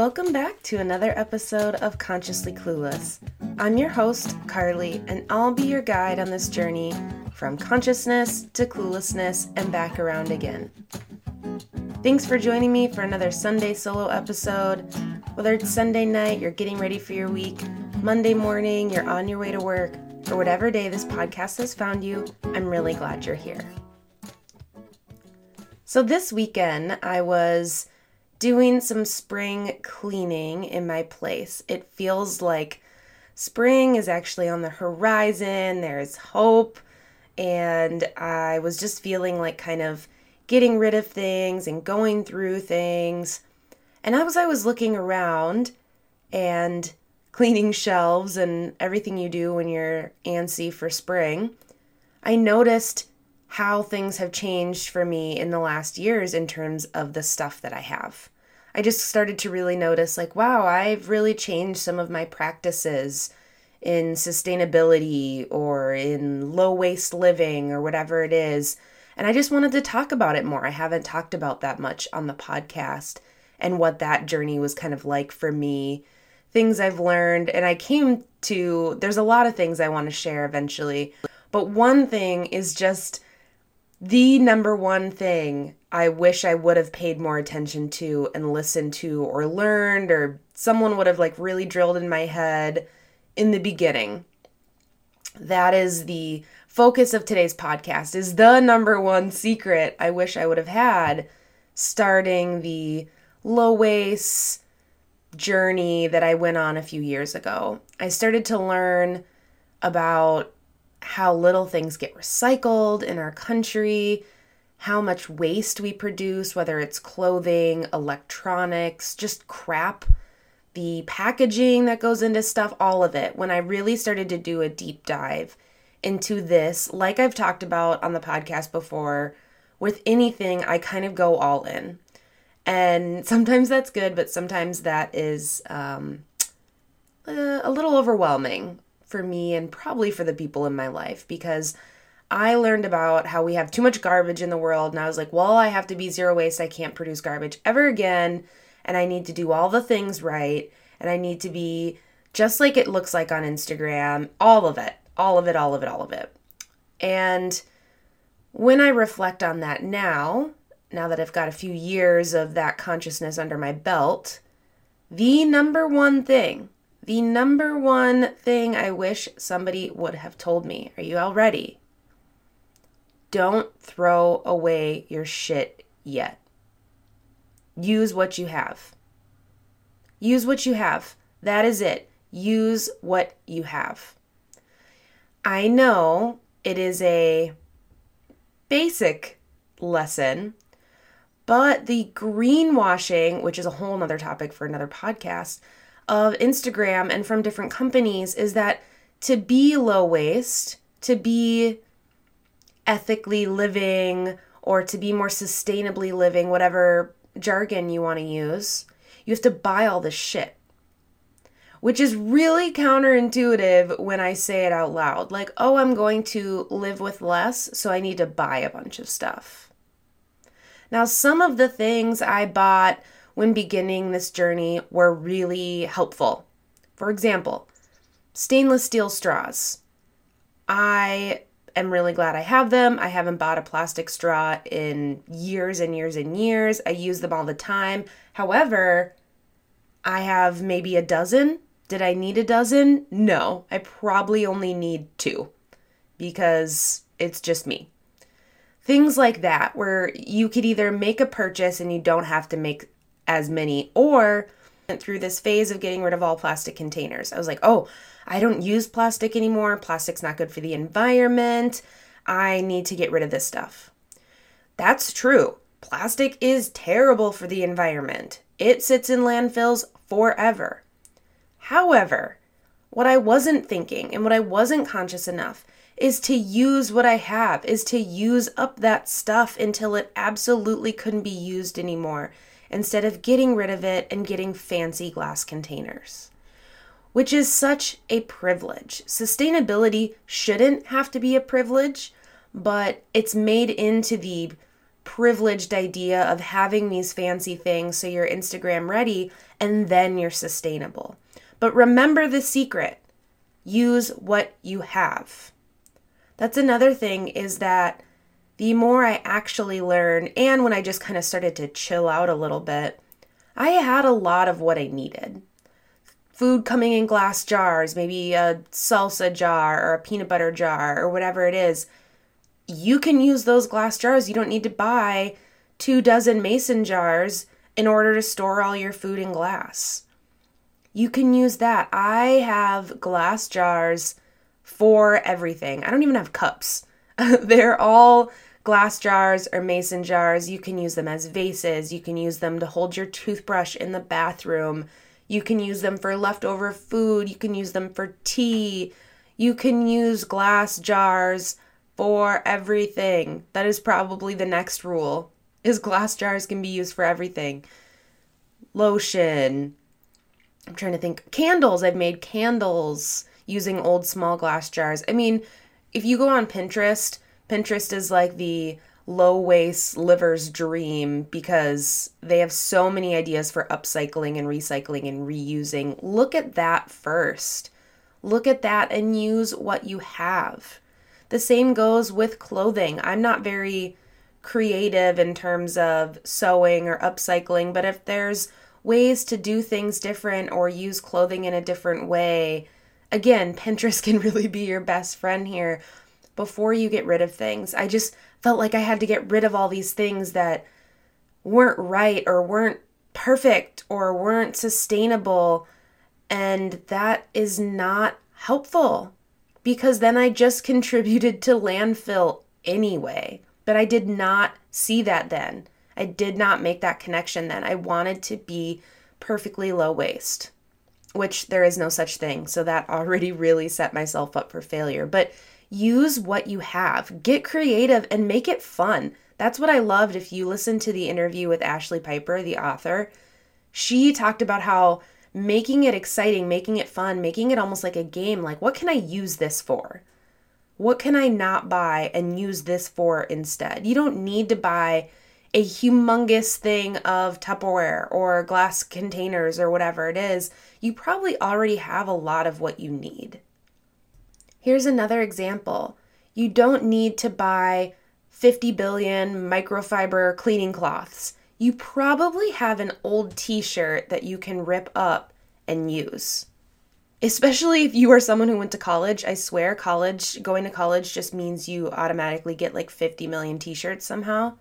Welcome back to another episode of Consciously Clueless. I'm your host, Carly, and I'll be your guide on this journey from consciousness to cluelessness and back around again. Thanks for joining me for another Sunday solo episode. Whether it's Sunday night, you're getting ready for your week, Monday morning, you're on your way to work, or whatever day this podcast has found you, I'm really glad you're here. So, this weekend, I was doing some spring cleaning in my place. It feels like spring is actually on the horizon, there's hope, and I was just feeling like kind of getting rid of things and going through things. And as I was looking around and cleaning shelves and everything you do when you're antsy for spring, I noticed how things have changed for me in the last years in terms of the stuff that I have. I just started to really notice like, wow, I've really changed some of my practices in sustainability or in low waste living or whatever it is. And I just wanted to talk about it more. I haven't talked about that much on the podcast and what that journey was kind of like for me, things I've learned. And I came to, there's a lot of things I want to share eventually. But one thing is just the number one thing I wish I would have paid more attention to and listened to or learned or someone would have like really drilled in my head in the beginning. That is the focus of today's podcast is the number one secret I wish I would have had starting the low waste journey that I went on a few years ago. I started to learn about how little things get recycled in our country, how much waste we produce, whether it's clothing, electronics, just crap, the packaging that goes into stuff, all of it. When I really started to do a deep dive into this, like I've talked about on the podcast before, with anything, I kind of go all in. And sometimes that's good, but sometimes that is um, a little overwhelming for me and probably for the people in my life because I learned about how we have too much garbage in the world and I was like, well, I have to be zero waste. I can't produce garbage ever again and I need to do all the things right and I need to be just like it looks like on Instagram, all of it, all of it, all of it, all of it. And when I reflect on that now, now that I've got a few years of that consciousness under my belt, the number one thing the number one thing I wish somebody would have told me. Are you all ready? Don't throw away your shit yet. Use what you have. Use what you have. That is it. Use what you have. I know it is a basic lesson, but the greenwashing, which is a whole nother topic for another podcast, of Instagram and from different companies is that to be low waste, to be ethically living, or to be more sustainably living, whatever jargon you want to use, you have to buy all this shit. Which is really counterintuitive when I say it out loud. Like, oh, I'm going to live with less, so I need to buy a bunch of stuff. Now, some of the things I bought when beginning this journey were really helpful. For example, stainless steel straws. I am really glad I have them. I haven't bought a plastic straw in years and years and years. I use them all the time. However, I have maybe a dozen. Did I need a dozen? No, I probably only need two because it's just me. Things like that, where you could either make a purchase and you don't have to make as many or went through this phase of getting rid of all plastic containers. I was like, "Oh, I don't use plastic anymore. Plastic's not good for the environment. I need to get rid of this stuff." That's true. Plastic is terrible for the environment. It sits in landfills forever. However, what I wasn't thinking and what I wasn't conscious enough is to use what I have, is to use up that stuff until it absolutely couldn't be used anymore instead of getting rid of it and getting fancy glass containers. Which is such a privilege. Sustainability shouldn't have to be a privilege, but it's made into the privileged idea of having these fancy things so you're Instagram ready and then you're sustainable. But remember the secret use what you have. That's another thing is that the more I actually learn, and when I just kind of started to chill out a little bit, I had a lot of what I needed. Food coming in glass jars, maybe a salsa jar or a peanut butter jar or whatever it is. You can use those glass jars. You don't need to buy two dozen mason jars in order to store all your food in glass. You can use that. I have glass jars for everything. I don't even have cups. They're all glass jars or mason jars. You can use them as vases. You can use them to hold your toothbrush in the bathroom. You can use them for leftover food. You can use them for tea. You can use glass jars for everything. That is probably the next rule. Is glass jars can be used for everything. Lotion. I'm trying to think. Candles. I've made candles using old small glass jars. I mean, if you go on Pinterest, Pinterest is like the low waste liver's dream because they have so many ideas for upcycling and recycling and reusing. Look at that first. Look at that and use what you have. The same goes with clothing. I'm not very creative in terms of sewing or upcycling, but if there's ways to do things different or use clothing in a different way, again, Pinterest can really be your best friend here before you get rid of things. I just felt like I had to get rid of all these things that weren't right or weren't perfect or weren't sustainable. And that is not helpful because then I just contributed to landfill anyway. But I did not see that then. I did not make that connection then. I wanted to be perfectly low waste, which there is no such thing. So that already really set myself up for failure. But use what you have, get creative, and make it fun. That's what I loved. If you listen to the interview with Ashlee Piper, the author, she talked about how making it exciting, making it fun, making it almost like a game like, what can I use this for? What can I not buy and use this for instead? You don't need to buy a humongous thing of Tupperware or glass containers or whatever it is. You probably already have a lot of what you need. Here's another example. You don't need to buy 50 billion microfiber cleaning cloths. You probably have an old t shirt that you can rip up and use. Especially if you are someone who went to college. I swear, college, going to college just means you automatically get like 50 million t shirts somehow.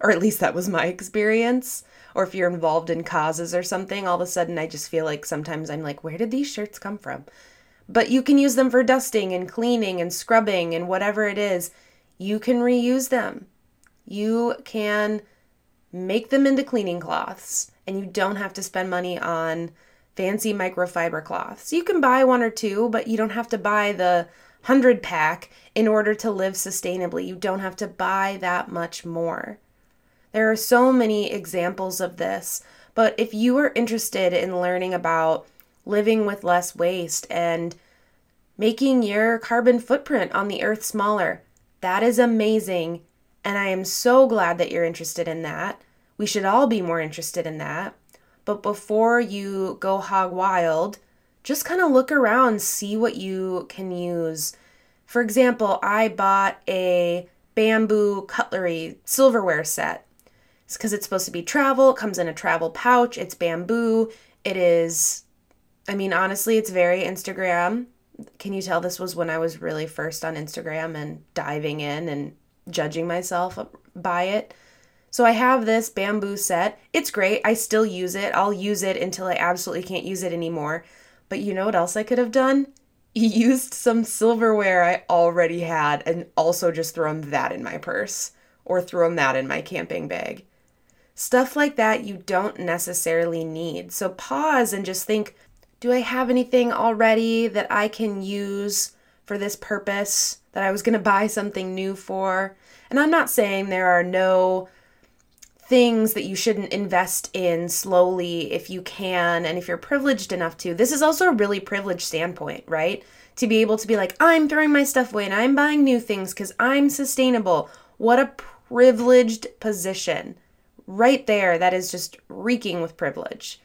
Or at least that was my experience. Or if you're involved in causes or something, all of a sudden I just feel like sometimes I'm like, where did these shirts come from? But you can use them for dusting and cleaning and scrubbing and whatever it is. You can reuse them. You can make them into cleaning cloths and you don't have to spend money on fancy microfiber cloths. You can buy one or two, but you don't have to buy the 100 pack in order to live sustainably. You don't have to buy that much more. There are so many examples of this, but if you are interested in learning about living with less waste and making your carbon footprint on the earth smaller. That is amazing. And I am so glad that you're interested in that. We should all be more interested in that. But before you go hog wild, just kind of look around, see what you can use. For example, I bought a bamboo cutlery silverware set. It's because it's supposed to be travel, it comes in a travel pouch, it's bamboo. It is I mean, honestly, it's very Instagram. Can you tell this was when I was really first on Instagram and diving in and judging myself by it? So I have this bamboo set. It's great. I still use it. I'll use it until I absolutely can't use it anymore. But you know what else I could have done? Used some silverware I already had and also just thrown that in my purse or thrown that in my camping bag. Stuff like that you don't necessarily need. So pause and just think do I have anything already that I can use for this purpose that I was going to buy something new for? And I'm not saying there are no things that you shouldn't invest in slowly if you can and if you're privileged enough to. This is also a really privileged standpoint, right? To be able to be like, I'm throwing my stuff away and I'm buying new things because I'm sustainable. What a privileged position. Right there, that is just reeking with privilege.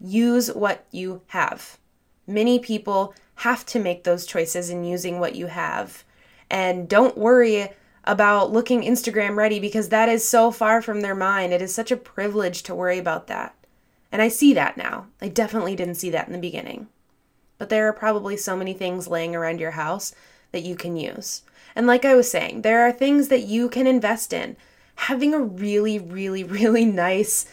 Use what you have. Many people have to make those choices in using what you have. And don't worry about looking Instagram ready because that is so far from their mind. It is such a privilege to worry about that. And I see that now. I definitely didn't see that in the beginning. But there are probably so many things laying around your house that you can use. And like I was saying, there are things that you can invest in. Having a really, really, really nice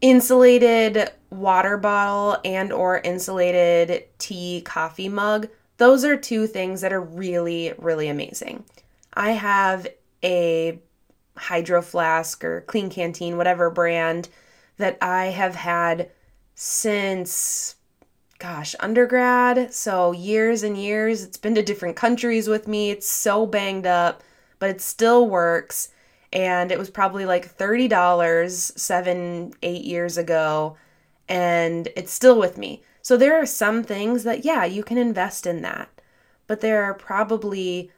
insulated water bottle and or insulated tea coffee mug. Those are two things that are really really amazing. I have a hydro flask or Klean Kanteen whatever brand that i have had since gosh undergrad. So years and years it's been to different countries with me. It's so banged up but it still works. And it was probably like $30 seven, eight years ago, and it's still with me. So there are some things that, yeah, you can invest in that, but there are probably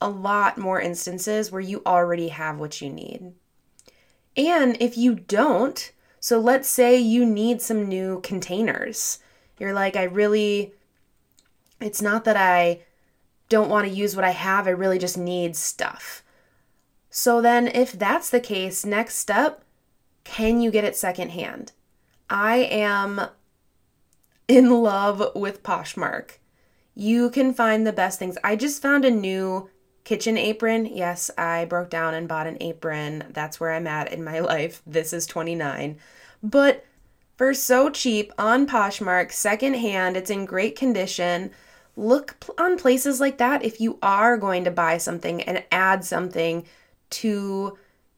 a lot more instances where you already have what you need. And if you don't, so let's say you need some new containers. You're like, I really, it's not that I don't want to use what I have, I really just need stuff. So then, if that's the case, next step can you get it secondhand? I am in love with Poshmark. You can find the best things. I just found a new kitchen apron. Yes, I broke down and bought an apron. That's where I'm at in my life. This is 29. But for so cheap on Poshmark, secondhand, it's in great condition. Look on places like that if you are going to buy something and add something to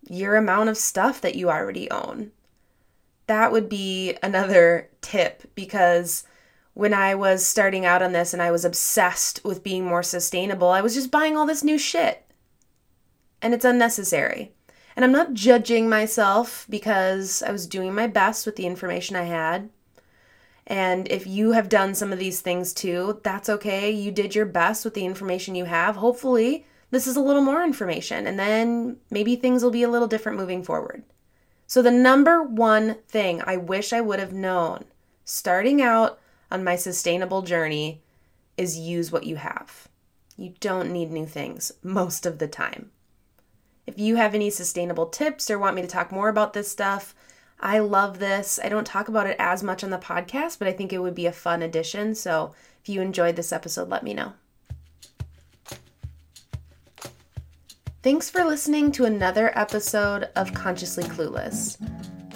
your amount of stuff that you already own. That would be another tip because when I was starting out on this and I was obsessed with being more sustainable, I was just buying all this new shit. And it's unnecessary. And I'm not judging myself because I was doing my best with the information I had. And if you have done some of these things too, that's okay. You did your best with the information you have. Hopefully, this is a little more information, and then maybe things will be a little different moving forward. So, the number one thing I wish I would have known starting out on my sustainable journey is use what you have. You don't need new things most of the time. If you have any sustainable tips or want me to talk more about this stuff, I love this. I don't talk about it as much on the podcast, but I think it would be a fun addition. So if you enjoyed this episode, let me know. Thanks for listening to another episode of Consciously Clueless.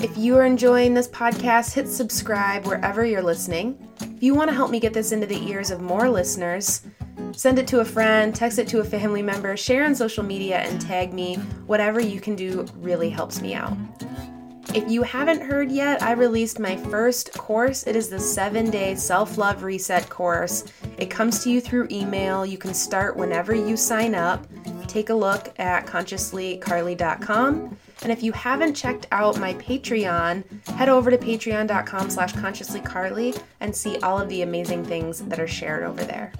If you are enjoying this podcast, hit subscribe wherever you're listening. If you want to help me get this into the ears of more listeners, send it to a friend, text it to a family member, share on social media, and tag me. Whatever you can do really helps me out. If you haven't heard yet, I released my first course. It is the seven day self love reset course. It comes to you through email. You can start whenever you sign up take a look at consciouslycarly.com. And if you haven't checked out my Patreon, head over to patreon.com slash consciouslycarly and see all of the amazing things that are shared over there.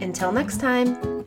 Until next time.